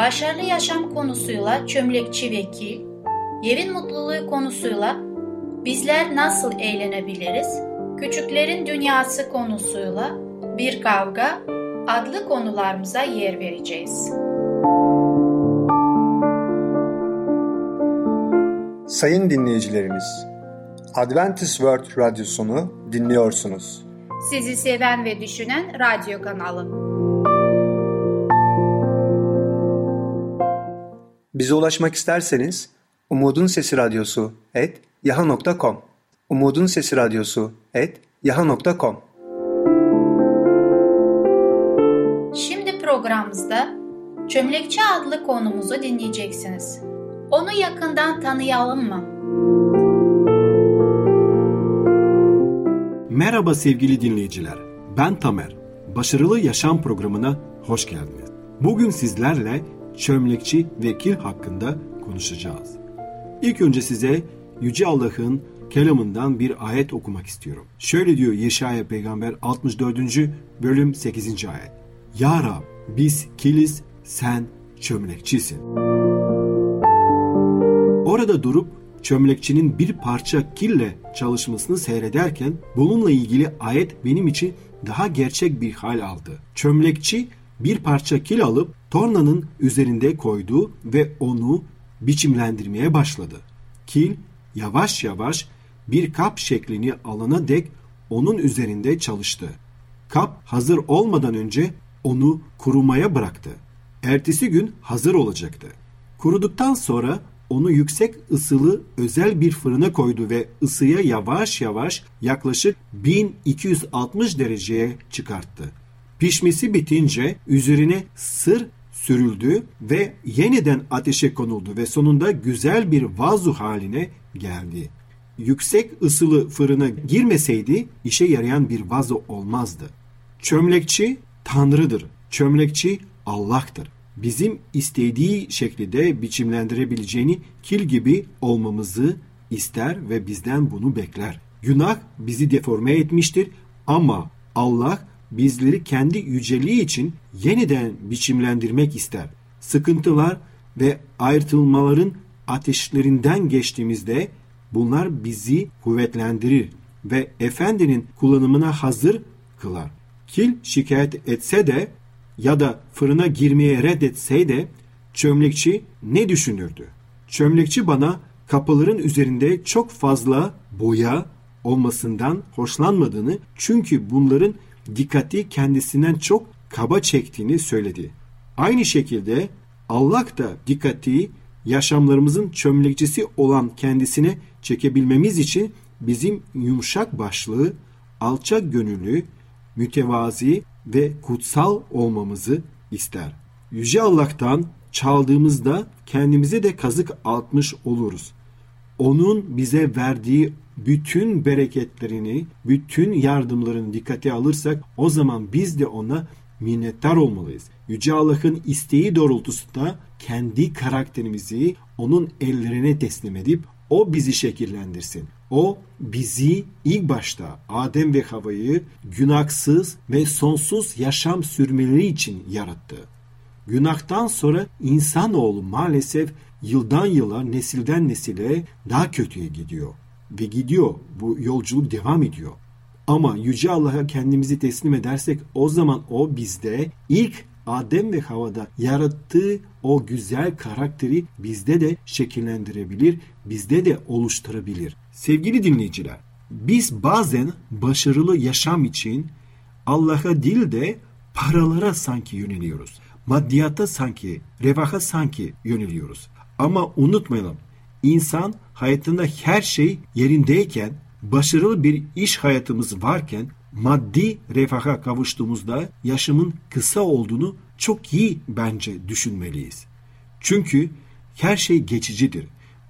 başarılı yaşam konusuyla çömlekçi vekil, evin mutluluğu konusuyla bizler nasıl eğlenebiliriz, küçüklerin dünyası konusuyla bir kavga adlı konularımıza yer vereceğiz. Sayın dinleyicilerimiz, Adventist World Radyosunu dinliyorsunuz. Sizi seven ve düşünen radyo kanalı. Bize ulaşmak isterseniz Umutun Sesi Radyosu et yaha.com Umutun Sesi Radyosu et yaha.com Şimdi programımızda Çömlekçi adlı konumuzu dinleyeceksiniz. Onu yakından tanıyalım mı? Merhaba sevgili dinleyiciler. Ben Tamer. Başarılı Yaşam programına hoş geldiniz. Bugün sizlerle çömlekçi vekil hakkında konuşacağız. İlk önce size Yüce Allah'ın kelamından bir ayet okumak istiyorum. Şöyle diyor Yeşaya peygamber 64. bölüm 8. ayet. Ya Rab biz kiliz sen çömlekçisin. Orada durup çömlekçinin bir parça kille çalışmasını seyrederken bununla ilgili ayet benim için daha gerçek bir hal aldı. Çömlekçi bir parça kil alıp tornanın üzerinde koydu ve onu biçimlendirmeye başladı. Kil yavaş yavaş bir kap şeklini alana dek onun üzerinde çalıştı. Kap hazır olmadan önce onu kurumaya bıraktı. Ertesi gün hazır olacaktı. Kuruduktan sonra onu yüksek ısılı özel bir fırına koydu ve ısıya yavaş yavaş yaklaşık 1260 dereceye çıkarttı. Pişmesi bitince üzerine sır sürüldü ve yeniden ateşe konuldu ve sonunda güzel bir vazu haline geldi. Yüksek ısılı fırına girmeseydi işe yarayan bir vazo olmazdı. Çömlekçi Tanrı'dır. Çömlekçi Allah'tır. Bizim istediği şekilde biçimlendirebileceğini kil gibi olmamızı ister ve bizden bunu bekler. Günah bizi deforme etmiştir ama Allah bizleri kendi yüceliği için yeniden biçimlendirmek ister. Sıkıntılar ve ayrılmaların ateşlerinden geçtiğimizde bunlar bizi kuvvetlendirir ve efendinin kullanımına hazır kılar. Kil şikayet etse de ya da fırına girmeye reddetse çömlekçi ne düşünürdü? Çömlekçi bana kapıların üzerinde çok fazla boya olmasından hoşlanmadığını çünkü bunların dikkati kendisinden çok kaba çektiğini söyledi. Aynı şekilde Allah da dikkati yaşamlarımızın çömlekçisi olan kendisine çekebilmemiz için bizim yumuşak başlığı, alçak gönüllü, mütevazi ve kutsal olmamızı ister. Yüce Allah'tan çaldığımızda kendimize de kazık atmış oluruz. Onun bize verdiği bütün bereketlerini, bütün yardımlarını dikkate alırsak o zaman biz de ona minnettar olmalıyız. Yüce Allah'ın isteği doğrultusunda kendi karakterimizi onun ellerine teslim edip o bizi şekillendirsin. O bizi ilk başta Adem ve Hava'yı günahsız ve sonsuz yaşam sürmeleri için yarattı. Günahtan sonra insanoğlu maalesef yıldan yıla, nesilden nesile daha kötüye gidiyor. Ve gidiyor. Bu yolculuk devam ediyor. Ama Yüce Allah'a kendimizi teslim edersek o zaman o bizde ilk Adem ve Hava'da yarattığı o güzel karakteri bizde de şekillendirebilir, bizde de oluşturabilir. Sevgili dinleyiciler, biz bazen başarılı yaşam için Allah'a değil de paralara sanki yöneliyoruz. Maddiyata sanki, revaha sanki yöneliyoruz. Ama unutmayalım, insan hayatında her şey yerindeyken, başarılı bir iş hayatımız varken maddi refaha kavuştuğumuzda yaşamın kısa olduğunu çok iyi bence düşünmeliyiz. Çünkü Her şey geçicidir.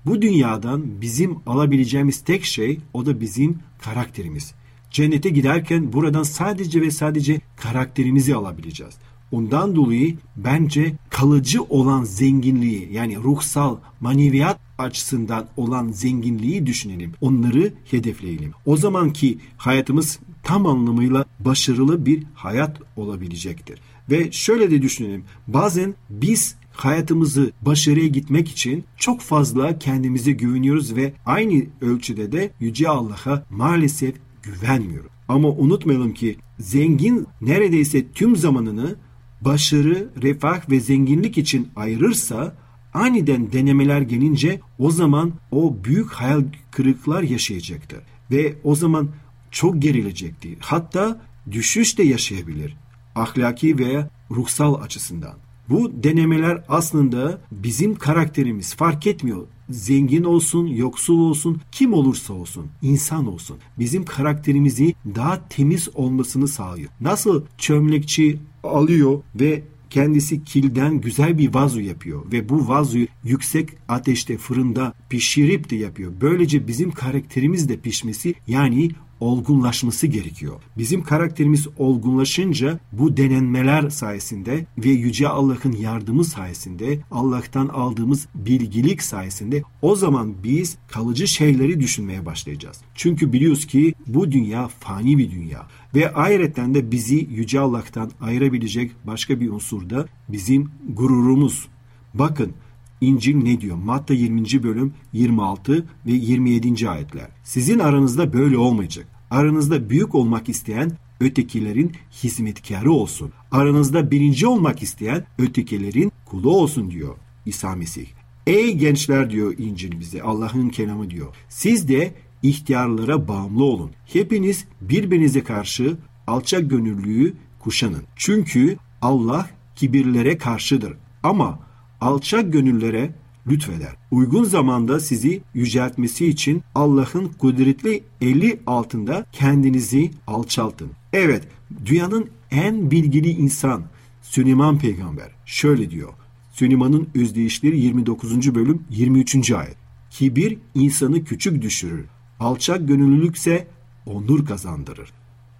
Bu dünyadan bizim alabileceğimiz tek şey o da bizim karakterimiz. Cennete giderken buradan sadece ve sadece karakterimizi alabileceğiz. Ondan dolayı bence kalıcı olan zenginliği yani ruhsal maneviyat açısından olan zenginliği düşünelim. Onları hedefleyelim. O zamanki hayatımız tam anlamıyla başarılı bir hayat olabilecektir. Ve şöyle de düşünelim. Bazen biz hayatımızı başarıya gitmek için çok fazla kendimize güveniyoruz ve aynı ölçüde de Yüce Allah'a maalesef güvenmiyoruz. Ama unutmayalım ki zengin neredeyse tüm zamanını başarı, refah ve zenginlik için ayırırsa aniden denemeler gelince o zaman o büyük hayal kırıklar yaşayacaktır. Ve o zaman çok gerilecektir. Hatta düşüş de yaşayabilir. Ahlaki veya ruhsal açısından. Bu denemeler aslında bizim karakterimiz fark etmiyor. Zengin olsun, yoksul olsun, kim olursa olsun, insan olsun. Bizim karakterimizi daha temiz olmasını sağlıyor. Nasıl çömlekçi alıyor ve kendisi kilden güzel bir vazo yapıyor ve bu vazoyu yüksek ateşte fırında pişirip de yapıyor. Böylece bizim karakterimiz de pişmesi yani olgunlaşması gerekiyor. Bizim karakterimiz olgunlaşınca bu denenmeler sayesinde ve Yüce Allah'ın yardımı sayesinde Allah'tan aldığımız bilgilik sayesinde o zaman biz kalıcı şeyleri düşünmeye başlayacağız. Çünkü biliyoruz ki bu dünya fani bir dünya ve ayrıca de bizi Yüce Allah'tan ayırabilecek başka bir unsur da bizim gururumuz. Bakın İncil ne diyor? Matta 20. bölüm 26 ve 27. ayetler. Sizin aranızda böyle olmayacak. Aranızda büyük olmak isteyen ötekilerin hizmetkarı olsun. Aranızda birinci olmak isteyen ötekilerin kulu olsun diyor İsa Mesih. Ey gençler diyor İncil bize Allah'ın kelamı diyor. Siz de ihtiyarlara bağımlı olun. Hepiniz birbirinize karşı alçak gönüllüyü kuşanın. Çünkü Allah kibirlere karşıdır. Ama alçak gönüllere lütfeder. Uygun zamanda sizi yüceltmesi için Allah'ın kudretli eli altında kendinizi alçaltın. Evet, dünyanın en bilgili insan Süleyman peygamber şöyle diyor. Süleyman'ın özdeyişleri 29. bölüm 23. ayet. Kibir insanı küçük düşürür. Alçak gönüllülükse onur kazandırır.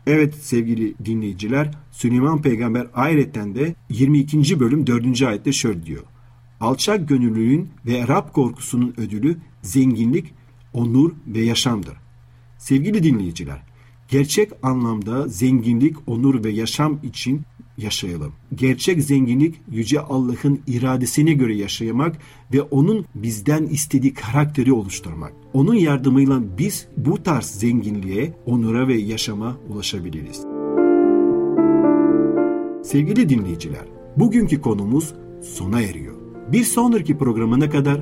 Evet sevgili dinleyiciler Süleyman peygamber ayrıca de 22. bölüm 4. ayette şöyle diyor. Alçak gönüllülüğün ve Rab korkusunun ödülü zenginlik, onur ve yaşamdır. Sevgili dinleyiciler, gerçek anlamda zenginlik, onur ve yaşam için yaşayalım. Gerçek zenginlik Yüce Allah'ın iradesine göre yaşamak ve onun bizden istediği karakteri oluşturmak. Onun yardımıyla biz bu tarz zenginliğe, onura ve yaşama ulaşabiliriz. Sevgili dinleyiciler, bugünkü konumuz sona eriyor. Bir sonraki programına kadar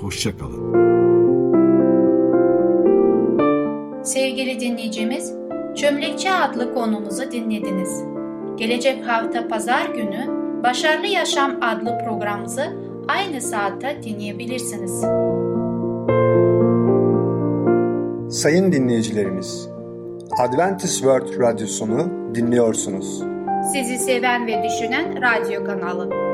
hoşça kalın. Sevgili dinleyicimiz, Çömlekçi adlı konumuzu dinlediniz. Gelecek hafta pazar günü Başarılı Yaşam adlı programımızı aynı saatte dinleyebilirsiniz. Sayın dinleyicilerimiz, Adventist World Radyosunu dinliyorsunuz. Sizi seven ve düşünen radyo kanalı.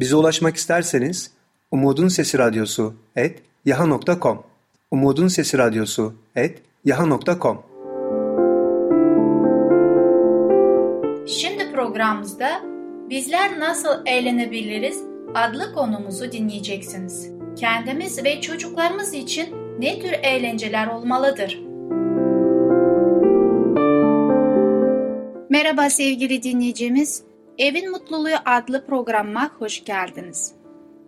Bize ulaşmak isterseniz Umutun Sesi Radyosu et yaha.com Umutun Sesi Radyosu et yaha.com Şimdi programımızda Bizler Nasıl Eğlenebiliriz adlı konumuzu dinleyeceksiniz. Kendimiz ve çocuklarımız için ne tür eğlenceler olmalıdır? Merhaba sevgili dinleyicimiz. Evin Mutluluğu adlı programıma hoş geldiniz.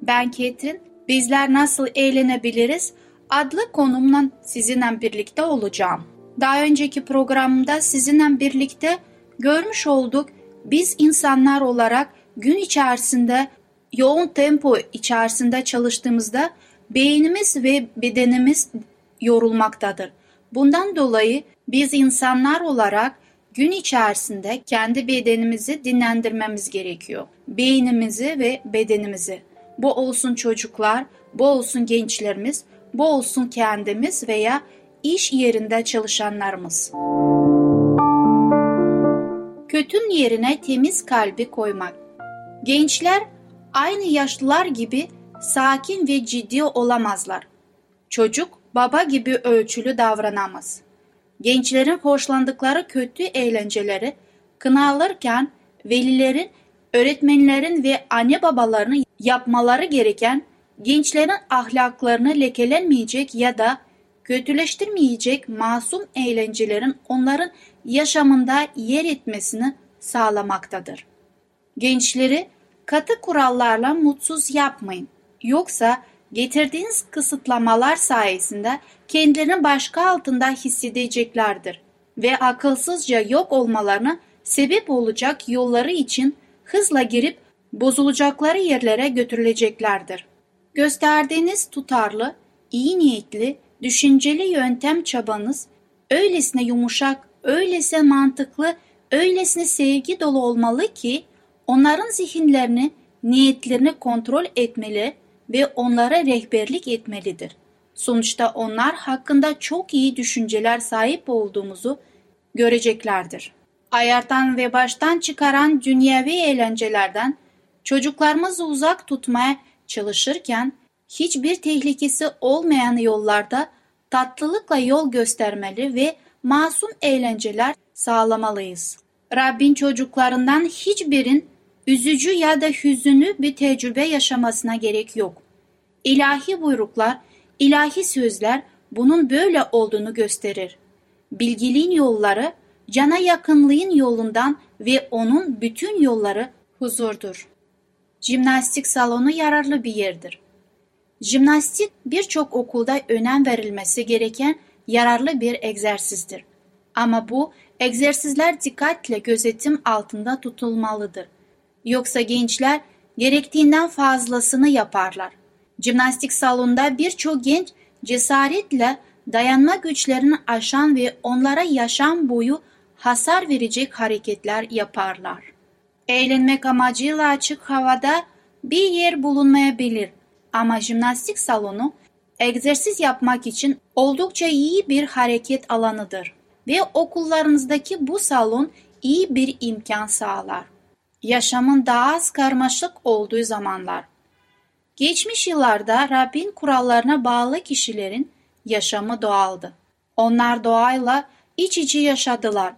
Ben Ketrin. Bizler Nasıl Eğlenebiliriz adlı konumla sizinle birlikte olacağım. Daha önceki programda sizinle birlikte görmüş olduk biz insanlar olarak gün içerisinde yoğun tempo içerisinde çalıştığımızda beynimiz ve bedenimiz yorulmaktadır. Bundan dolayı biz insanlar olarak gün içerisinde kendi bedenimizi dinlendirmemiz gerekiyor. Beynimizi ve bedenimizi. Bu olsun çocuklar, bu olsun gençlerimiz, bu olsun kendimiz veya iş yerinde çalışanlarımız. Kötün yerine temiz kalbi koymak. Gençler aynı yaşlılar gibi sakin ve ciddi olamazlar. Çocuk baba gibi ölçülü davranamaz. Gençlerin hoşlandıkları kötü eğlenceleri kınalırken velilerin, öğretmenlerin ve anne babalarının yapmaları gereken gençlerin ahlaklarını lekelenmeyecek ya da kötüleştirmeyecek masum eğlencelerin onların yaşamında yer etmesini sağlamaktadır. Gençleri katı kurallarla mutsuz yapmayın. Yoksa getirdiğiniz kısıtlamalar sayesinde kendilerini başka altında hissedeceklerdir ve akılsızca yok olmalarına sebep olacak yolları için hızla girip bozulacakları yerlere götürüleceklerdir. Gösterdiğiniz tutarlı, iyi niyetli, düşünceli yöntem çabanız öylesine yumuşak, öylesine mantıklı, öylesine sevgi dolu olmalı ki onların zihinlerini, niyetlerini kontrol etmeli ve onlara rehberlik etmelidir. Sonuçta onlar hakkında çok iyi düşünceler sahip olduğumuzu göreceklerdir. Ayartan ve baştan çıkaran dünyevi eğlencelerden çocuklarımızı uzak tutmaya çalışırken hiçbir tehlikesi olmayan yollarda tatlılıkla yol göstermeli ve masum eğlenceler sağlamalıyız. Rabbin çocuklarından hiçbirin üzücü ya da hüzünlü bir tecrübe yaşamasına gerek yok. İlahi buyruklar, ilahi sözler bunun böyle olduğunu gösterir. Bilgiliğin yolları, cana yakınlığın yolundan ve onun bütün yolları huzurdur. Jimnastik salonu yararlı bir yerdir. Jimnastik birçok okulda önem verilmesi gereken yararlı bir egzersizdir. Ama bu egzersizler dikkatle gözetim altında tutulmalıdır. Yoksa gençler gerektiğinden fazlasını yaparlar. Jimnastik salonunda birçok genç cesaretle dayanma güçlerini aşan ve onlara yaşam boyu hasar verecek hareketler yaparlar. Eğlenmek amacıyla açık havada bir yer bulunmayabilir ama jimnastik salonu egzersiz yapmak için oldukça iyi bir hareket alanıdır ve okullarınızdaki bu salon iyi bir imkan sağlar. Yaşamın daha az karmaşık olduğu zamanlar. Geçmiş yıllarda Rabbin kurallarına bağlı kişilerin yaşamı doğaldı. Onlar doğayla iç içe yaşadılar.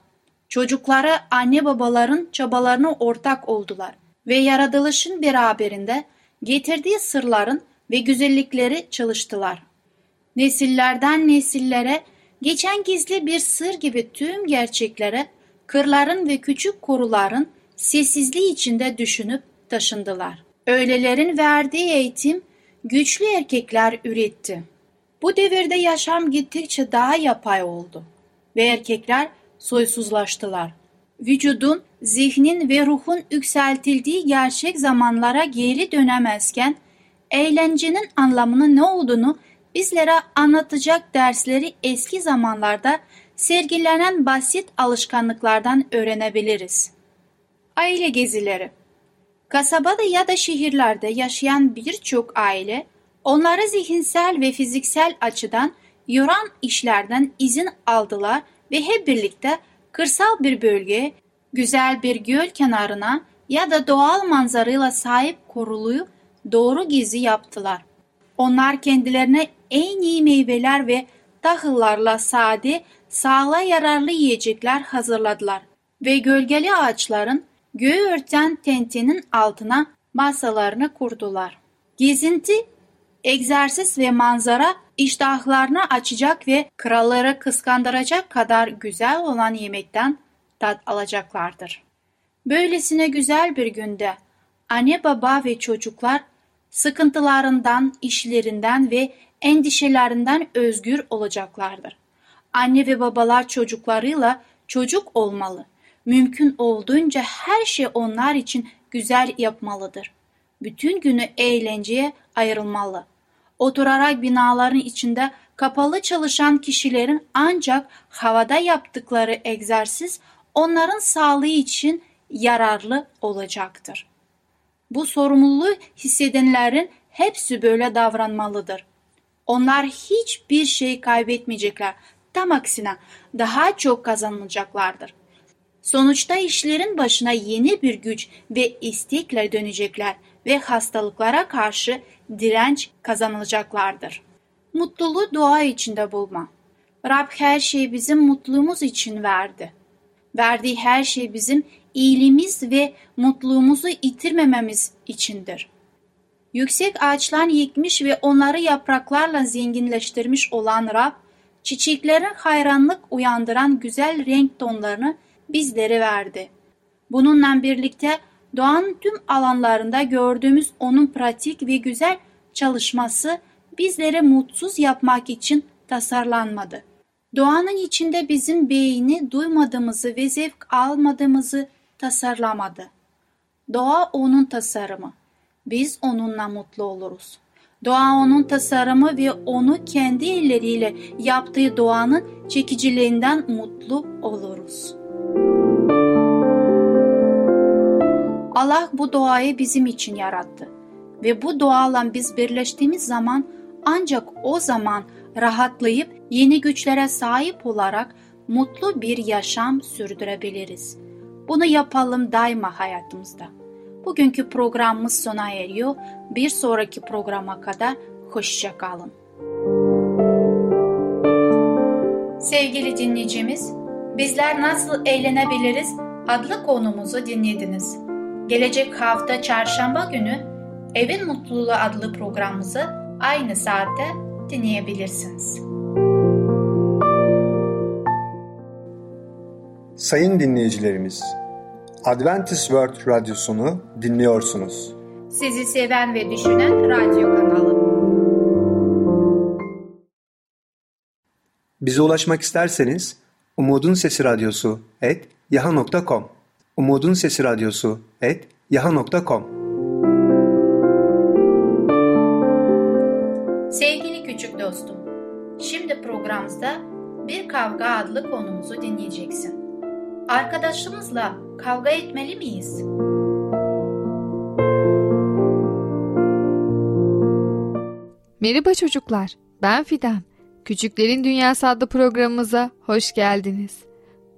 Çocuklara anne babaların çabalarına ortak oldular ve yaratılışın beraberinde getirdiği sırların ve güzellikleri çalıştılar. Nesillerden nesillere geçen gizli bir sır gibi tüm gerçeklere kırların ve küçük koruların sessizliği içinde düşünüp taşındılar. Öylelerin verdiği eğitim güçlü erkekler üretti. Bu devirde yaşam gittikçe daha yapay oldu ve erkekler soysuzlaştılar. Vücudun, zihnin ve ruhun yükseltildiği gerçek zamanlara geri dönemezken eğlencenin anlamının ne olduğunu bizlere anlatacak dersleri eski zamanlarda sergilenen basit alışkanlıklardan öğrenebiliriz. Aile gezileri Kasabada ya da şehirlerde yaşayan birçok aile onları zihinsel ve fiziksel açıdan yoran işlerden izin aldılar ve hep birlikte kırsal bir bölgeye, güzel bir göl kenarına ya da doğal manzarayla sahip koruluyu doğru gezi yaptılar. Onlar kendilerine en iyi meyveler ve tahıllarla sade, sağlığa yararlı yiyecekler hazırladılar ve gölgeli ağaçların göğü örten tentenin altına masalarını kurdular. Gezinti, egzersiz ve manzara iştahlarını açacak ve kralları kıskandıracak kadar güzel olan yemekten tat alacaklardır. Böylesine güzel bir günde anne baba ve çocuklar sıkıntılarından, işlerinden ve endişelerinden özgür olacaklardır. Anne ve babalar çocuklarıyla çocuk olmalı. Mümkün olduğunca her şey onlar için güzel yapmalıdır. Bütün günü eğlenceye ayrılmalı. Oturarak binaların içinde kapalı çalışan kişilerin ancak havada yaptıkları egzersiz onların sağlığı için yararlı olacaktır. Bu sorumluluğu hissedenlerin hepsi böyle davranmalıdır. Onlar hiçbir şey kaybetmeyecekler. Tam aksine daha çok kazanacaklardır. Sonuçta işlerin başına yeni bir güç ve istekle dönecekler ve hastalıklara karşı direnç kazanılacaklardır. Mutluluğu dua içinde bulma. Rab her şeyi bizim mutluluğumuz için verdi. Verdiği her şey bizim iyiliğimiz ve mutluluğumuzu yitirmememiz içindir. Yüksek ağaçlar yıkmış ve onları yapraklarla zenginleştirmiş olan Rab, çiçeklerin hayranlık uyandıran güzel renk tonlarını bizlere verdi. Bununla birlikte doğanın tüm alanlarında gördüğümüz onun pratik ve güzel çalışması bizleri mutsuz yapmak için tasarlanmadı. Doğanın içinde bizim beyni duymadığımızı ve zevk almadığımızı tasarlamadı. Doğa onun tasarımı. Biz onunla mutlu oluruz. Doğa onun tasarımı ve onu kendi elleriyle yaptığı doğanın çekiciliğinden mutlu oluruz. Allah bu doğayı bizim için yarattı ve bu doğayla biz birleştiğimiz zaman ancak o zaman rahatlayıp yeni güçlere sahip olarak mutlu bir yaşam sürdürebiliriz. Bunu yapalım daima hayatımızda. Bugünkü programımız sona eriyor. Bir sonraki programa kadar hoşça kalın. Sevgili dinleyicimiz, bizler nasıl eğlenebiliriz adlı konumuzu dinlediniz. Gelecek hafta çarşamba günü Evin Mutluluğu adlı programımızı aynı saatte dinleyebilirsiniz. Sayın dinleyicilerimiz, Adventist World Radyosunu dinliyorsunuz. Sizi seven ve düşünen radyo kanalı. Bize ulaşmak isterseniz Umutun Sesi Radyosu et yaha.com Umutun Sesi Radyosu et yaha.com Sevgili küçük dostum, şimdi programımızda Bir Kavga adlı konumuzu dinleyeceksin. Arkadaşımızla kavga etmeli miyiz? Merhaba çocuklar, ben Fidan. Küçüklerin Dünyası adlı programımıza hoş geldiniz.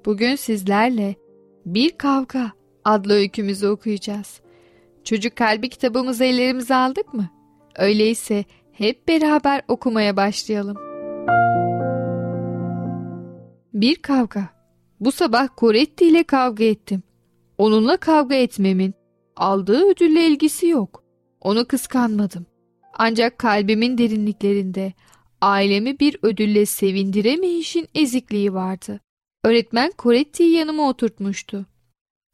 Bugün sizlerle Bir Kavga adlı öykümüzü okuyacağız. Çocuk Kalbi kitabımızı ellerimize aldık mı? Öyleyse hep beraber okumaya başlayalım. Bir Kavga Bu sabah Coretti ile kavga ettim. Onunla kavga etmemin aldığı ödülle ilgisi yok. Onu kıskanmadım. Ancak kalbimin derinliklerinde ailemi bir ödülle sevindiremeyişin ezikliği vardı. Öğretmen Coretti'yi yanıma oturtmuştu.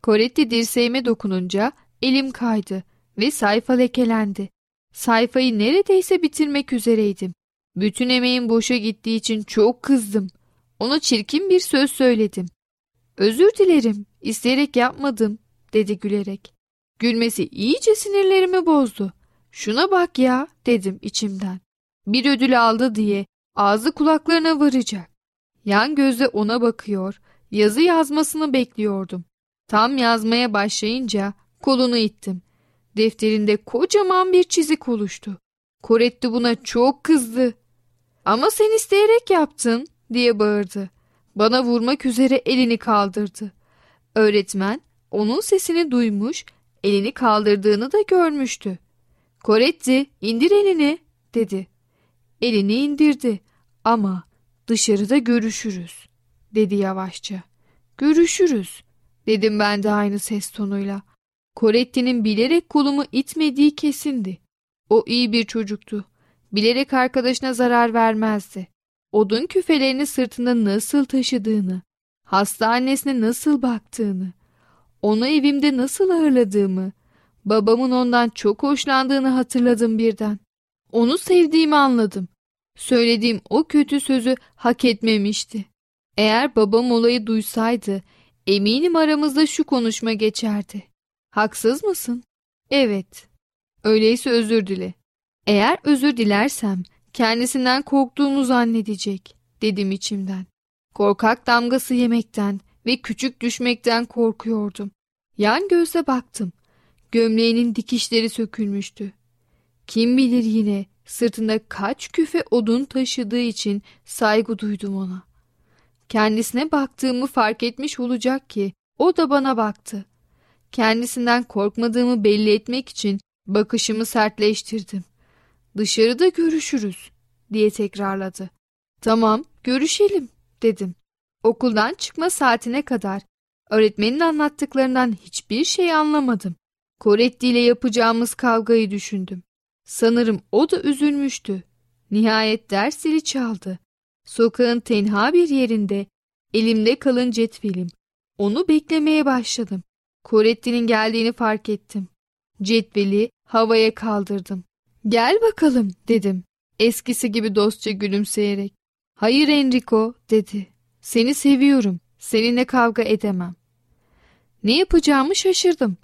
Coretti dirseğime dokununca elim kaydı ve sayfa lekelendi. Sayfayı neredeyse bitirmek üzereydim. Bütün emeğim boşa gittiği için çok kızdım. Ona çirkin bir söz söyledim. Özür dilerim, isteyerek yapmadım, dedi gülerek. Gülmesi iyice sinirlerimi bozdu. Şuna bak ya, dedim içimden. Bir ödül aldı diye ağzı kulaklarına varacak. Yan gözle ona bakıyor, yazı yazmasını bekliyordum. Tam yazmaya başlayınca kolunu ittim. Defterinde kocaman bir çizik oluştu. Koretti buna çok kızdı. Ama sen isteyerek yaptın diye bağırdı. Bana vurmak üzere elini kaldırdı. Öğretmen onun sesini duymuş, elini kaldırdığını da görmüştü. Koretti indir elini dedi. Elini indirdi ama dışarıda görüşürüz dedi yavaşça. Görüşürüz dedim ben de aynı ses tonuyla. Coretti'nin bilerek kolumu itmediği kesindi. O iyi bir çocuktu. Bilerek arkadaşına zarar vermezdi. Odun küfelerini sırtında nasıl taşıdığını, hastanesine nasıl baktığını, onu evimde nasıl ağırladığımı, babamın ondan çok hoşlandığını hatırladım birden. Onu sevdiğimi anladım. Söylediğim o kötü sözü hak etmemişti. Eğer babam olayı duysaydı, eminim aramızda şu konuşma geçerdi. Haksız mısın? Evet. Öyleyse özür dile. Eğer özür dilersem kendisinden korktuğumu zannedecek dedim içimden. Korkak damgası yemekten ve küçük düşmekten korkuyordum. Yan gözle baktım. Gömleğinin dikişleri sökülmüştü. Kim bilir yine sırtında kaç küfe odun taşıdığı için saygı duydum ona. Kendisine baktığımı fark etmiş olacak ki O da bana baktı. Kendisinden korkmadığımı belli etmek için bakışımı sertleştirdim. Dışarıda görüşürüz diye tekrarladı. Tamam görüşelim dedim. Okuldan çıkma saatine kadar öğretmenin anlattıklarından hiçbir şey anlamadım. Koretti ile yapacağımız kavgayı düşündüm. Sanırım o da üzülmüştü. Nihayet ders zili çaldı. Sokağın tenha bir yerinde elimde kalın cetvelim. Onu beklemeye başladım. Koretti'nin geldiğini fark ettim. Cetveli havaya kaldırdım. Gel bakalım dedim. Eskisi gibi dostça gülümseyerek. Hayır Enrico dedi. Seni seviyorum. Seninle kavga edemem. Ne yapacağımı şaşırdım.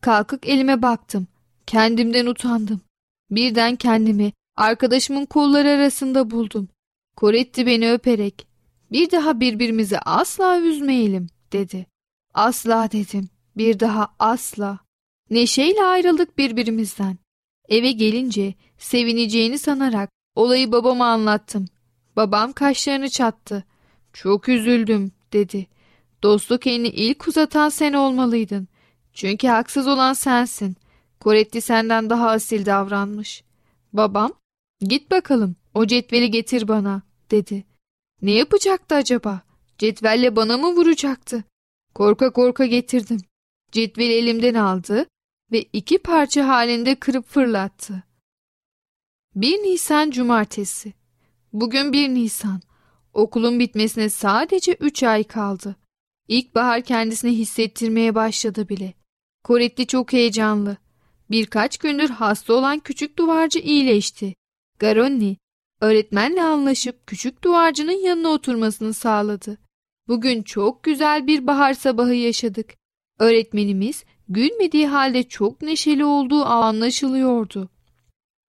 Kalkıp elime baktım. Kendimden utandım. Birden kendimi arkadaşımın kolları arasında buldum. Koretti beni öperek bir daha birbirimizi asla üzmeyelim dedi. Asla dedim. Bir daha asla. Neşeyle ayrıldık birbirimizden. Eve gelince sevineceğini sanarak olayı babama anlattım. Babam kaşlarını çattı. Çok üzüldüm dedi. Dostluk elini ilk uzatan sen olmalıydın. Çünkü haksız olan sensin. Koretti senden daha asil davranmış. Babam, git bakalım o cetveli getir bana dedi. Ne yapacaktı acaba? Cetvelle bana mı vuracaktı? Korka korka getirdim. Cetveli elimden aldı ve iki parça halinde kırıp fırlattı. 1 Nisan Cumartesi Bugün 1 Nisan. Okulun bitmesine sadece 3 ay kaldı. İlkbahar kendisini hissettirmeye başladı bile. Koretti çok heyecanlı. Birkaç gündür hasta olan küçük duvarcı iyileşti. Garonni, öğretmenle anlaşıp küçük duvarcının yanına oturmasını sağladı. Bugün çok güzel bir bahar sabahı yaşadık. Öğretmenimiz gülmediği halde çok neşeli olduğu anlaşılıyordu.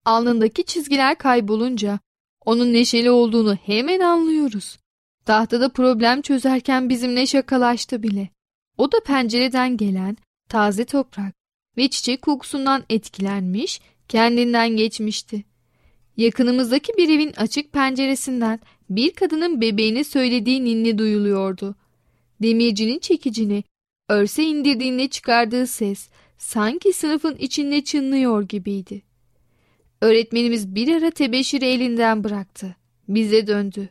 Alnındaki çizgiler kaybolunca onun neşeli olduğunu hemen anlıyoruz. Tahtada problem çözerken bizimle şakalaştı bile. O da pencereden gelen taze toprak ve çiçek kokusundan etkilenmiş, kendinden geçmişti. Yakınımızdaki bir evin açık penceresinden bir kadının bebeğine söylediği ninni duyuluyordu. Demircinin çekicini örse indirdiğinde çıkardığı ses sanki sınıfın içinde çınlıyor gibiydi. Öğretmenimiz bir ara tebeşiri elinden bıraktı. Bize döndü.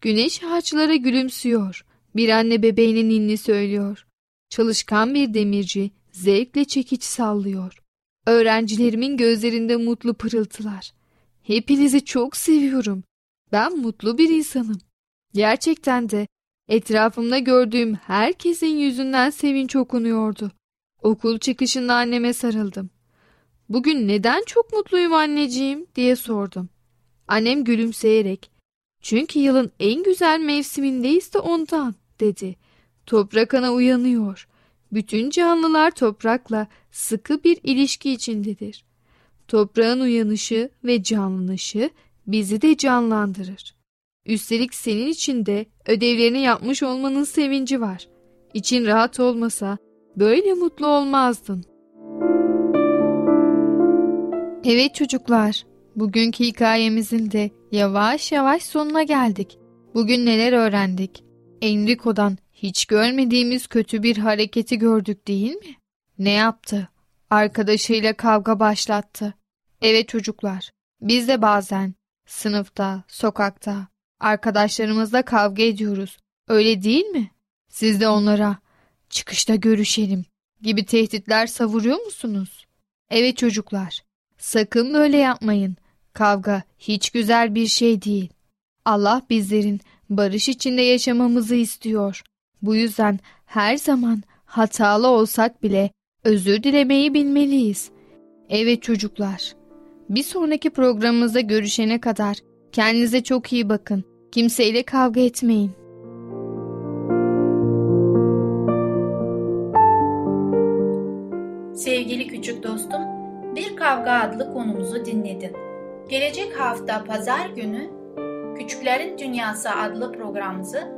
Güneş ağaçlara gülümsüyor. Bir anne bebeğinin ninni söylüyor. Çalışkan bir demirci zevkle çekiç sallıyor. Öğrencilerimin gözlerinde mutlu pırıltılar. Hepinizi çok seviyorum. Ben mutlu bir insanım. Gerçekten de etrafımda gördüğüm herkesin yüzünden sevinç okunuyordu. Okul çıkışında anneme sarıldım. Bugün neden çok mutluyum anneciğim diye sordum. Annem gülümseyerek çünkü yılın en güzel mevsimindeyiz de ondan dedi. Toprak ana uyanıyor. Bütün canlılar toprakla sıkı bir ilişki içindedir. Toprağın uyanışı ve canlanışı bizi de canlandırır. Üstelik senin için de ödevlerini yapmış olmanın sevinci var. İçin rahat olmasa böyle mutlu olmazdın. Evet çocuklar, bugünkü hikayemizin de yavaş yavaş sonuna geldik. Bugün neler öğrendik? Enrico'dan hiç görmediğimiz kötü bir hareketi gördük değil mi? Ne yaptı? Arkadaşıyla kavga başlattı. Evet çocuklar, biz de bazen sınıfta, sokakta, arkadaşlarımızla kavga ediyoruz. Öyle değil mi? Siz de onlara çıkışta görüşelim gibi tehditler savuruyor musunuz? Evet çocuklar, sakın böyle yapmayın. Kavga hiç güzel bir şey değil. Allah bizlerin barış içinde yaşamamızı istiyor. Bu yüzden her zaman hatalı olsak bile özür dilemeyi bilmeliyiz. Evet çocuklar. Bir sonraki programımızda görüşene kadar kendinize çok iyi bakın. Kimseyle kavga etmeyin. Sevgili küçük dostum, Bir Kavga adlı konumuzu dinledin. Gelecek hafta pazar günü Küçüklerin Dünyası adlı programımızı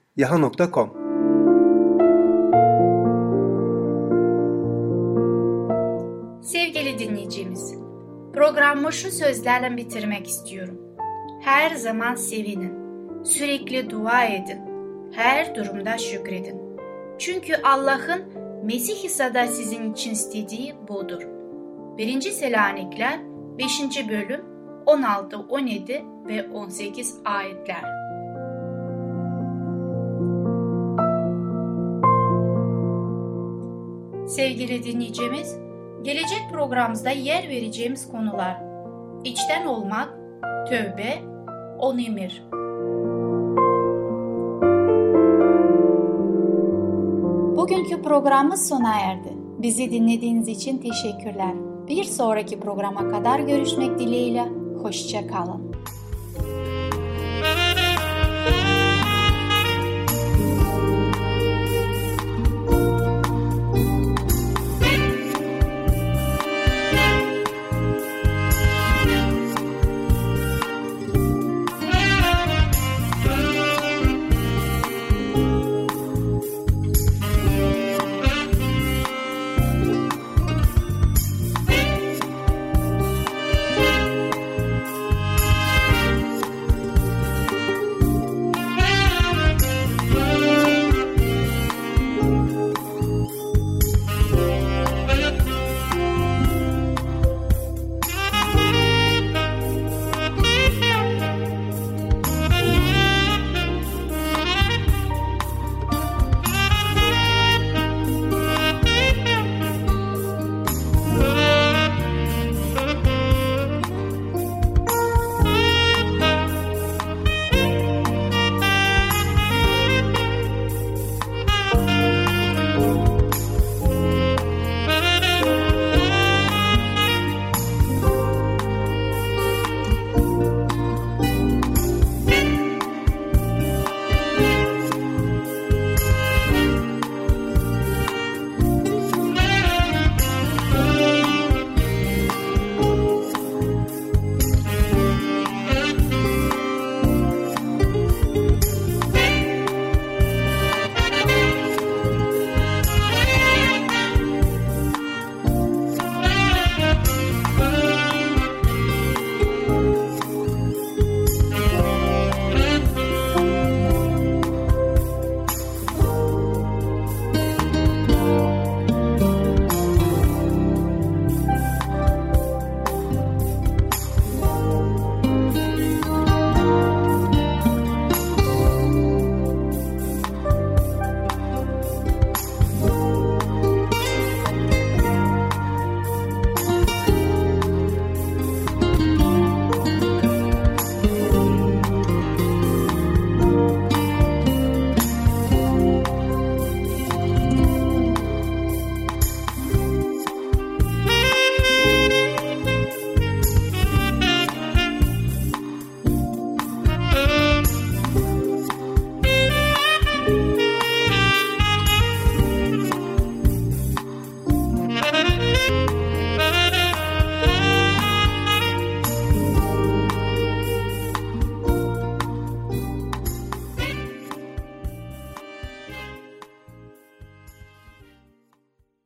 yaha.com Sevgili dinleyicimiz, programı şu sözlerle bitirmek istiyorum. Her zaman sevinin, sürekli dua edin, her durumda şükredin. Çünkü Allah'ın Mesih İsa'da sizin için istediği budur. 1. Selanikler 5. bölüm 16, 17 ve 18 ayetler. Sevgili dinleyicimiz, gelecek programımızda yer vereceğimiz konular içten olmak, tövbe, on emir. Bugünkü programımız sona erdi. Bizi dinlediğiniz için teşekkürler. Bir sonraki programa kadar görüşmek dileğiyle. Hoşçakalın.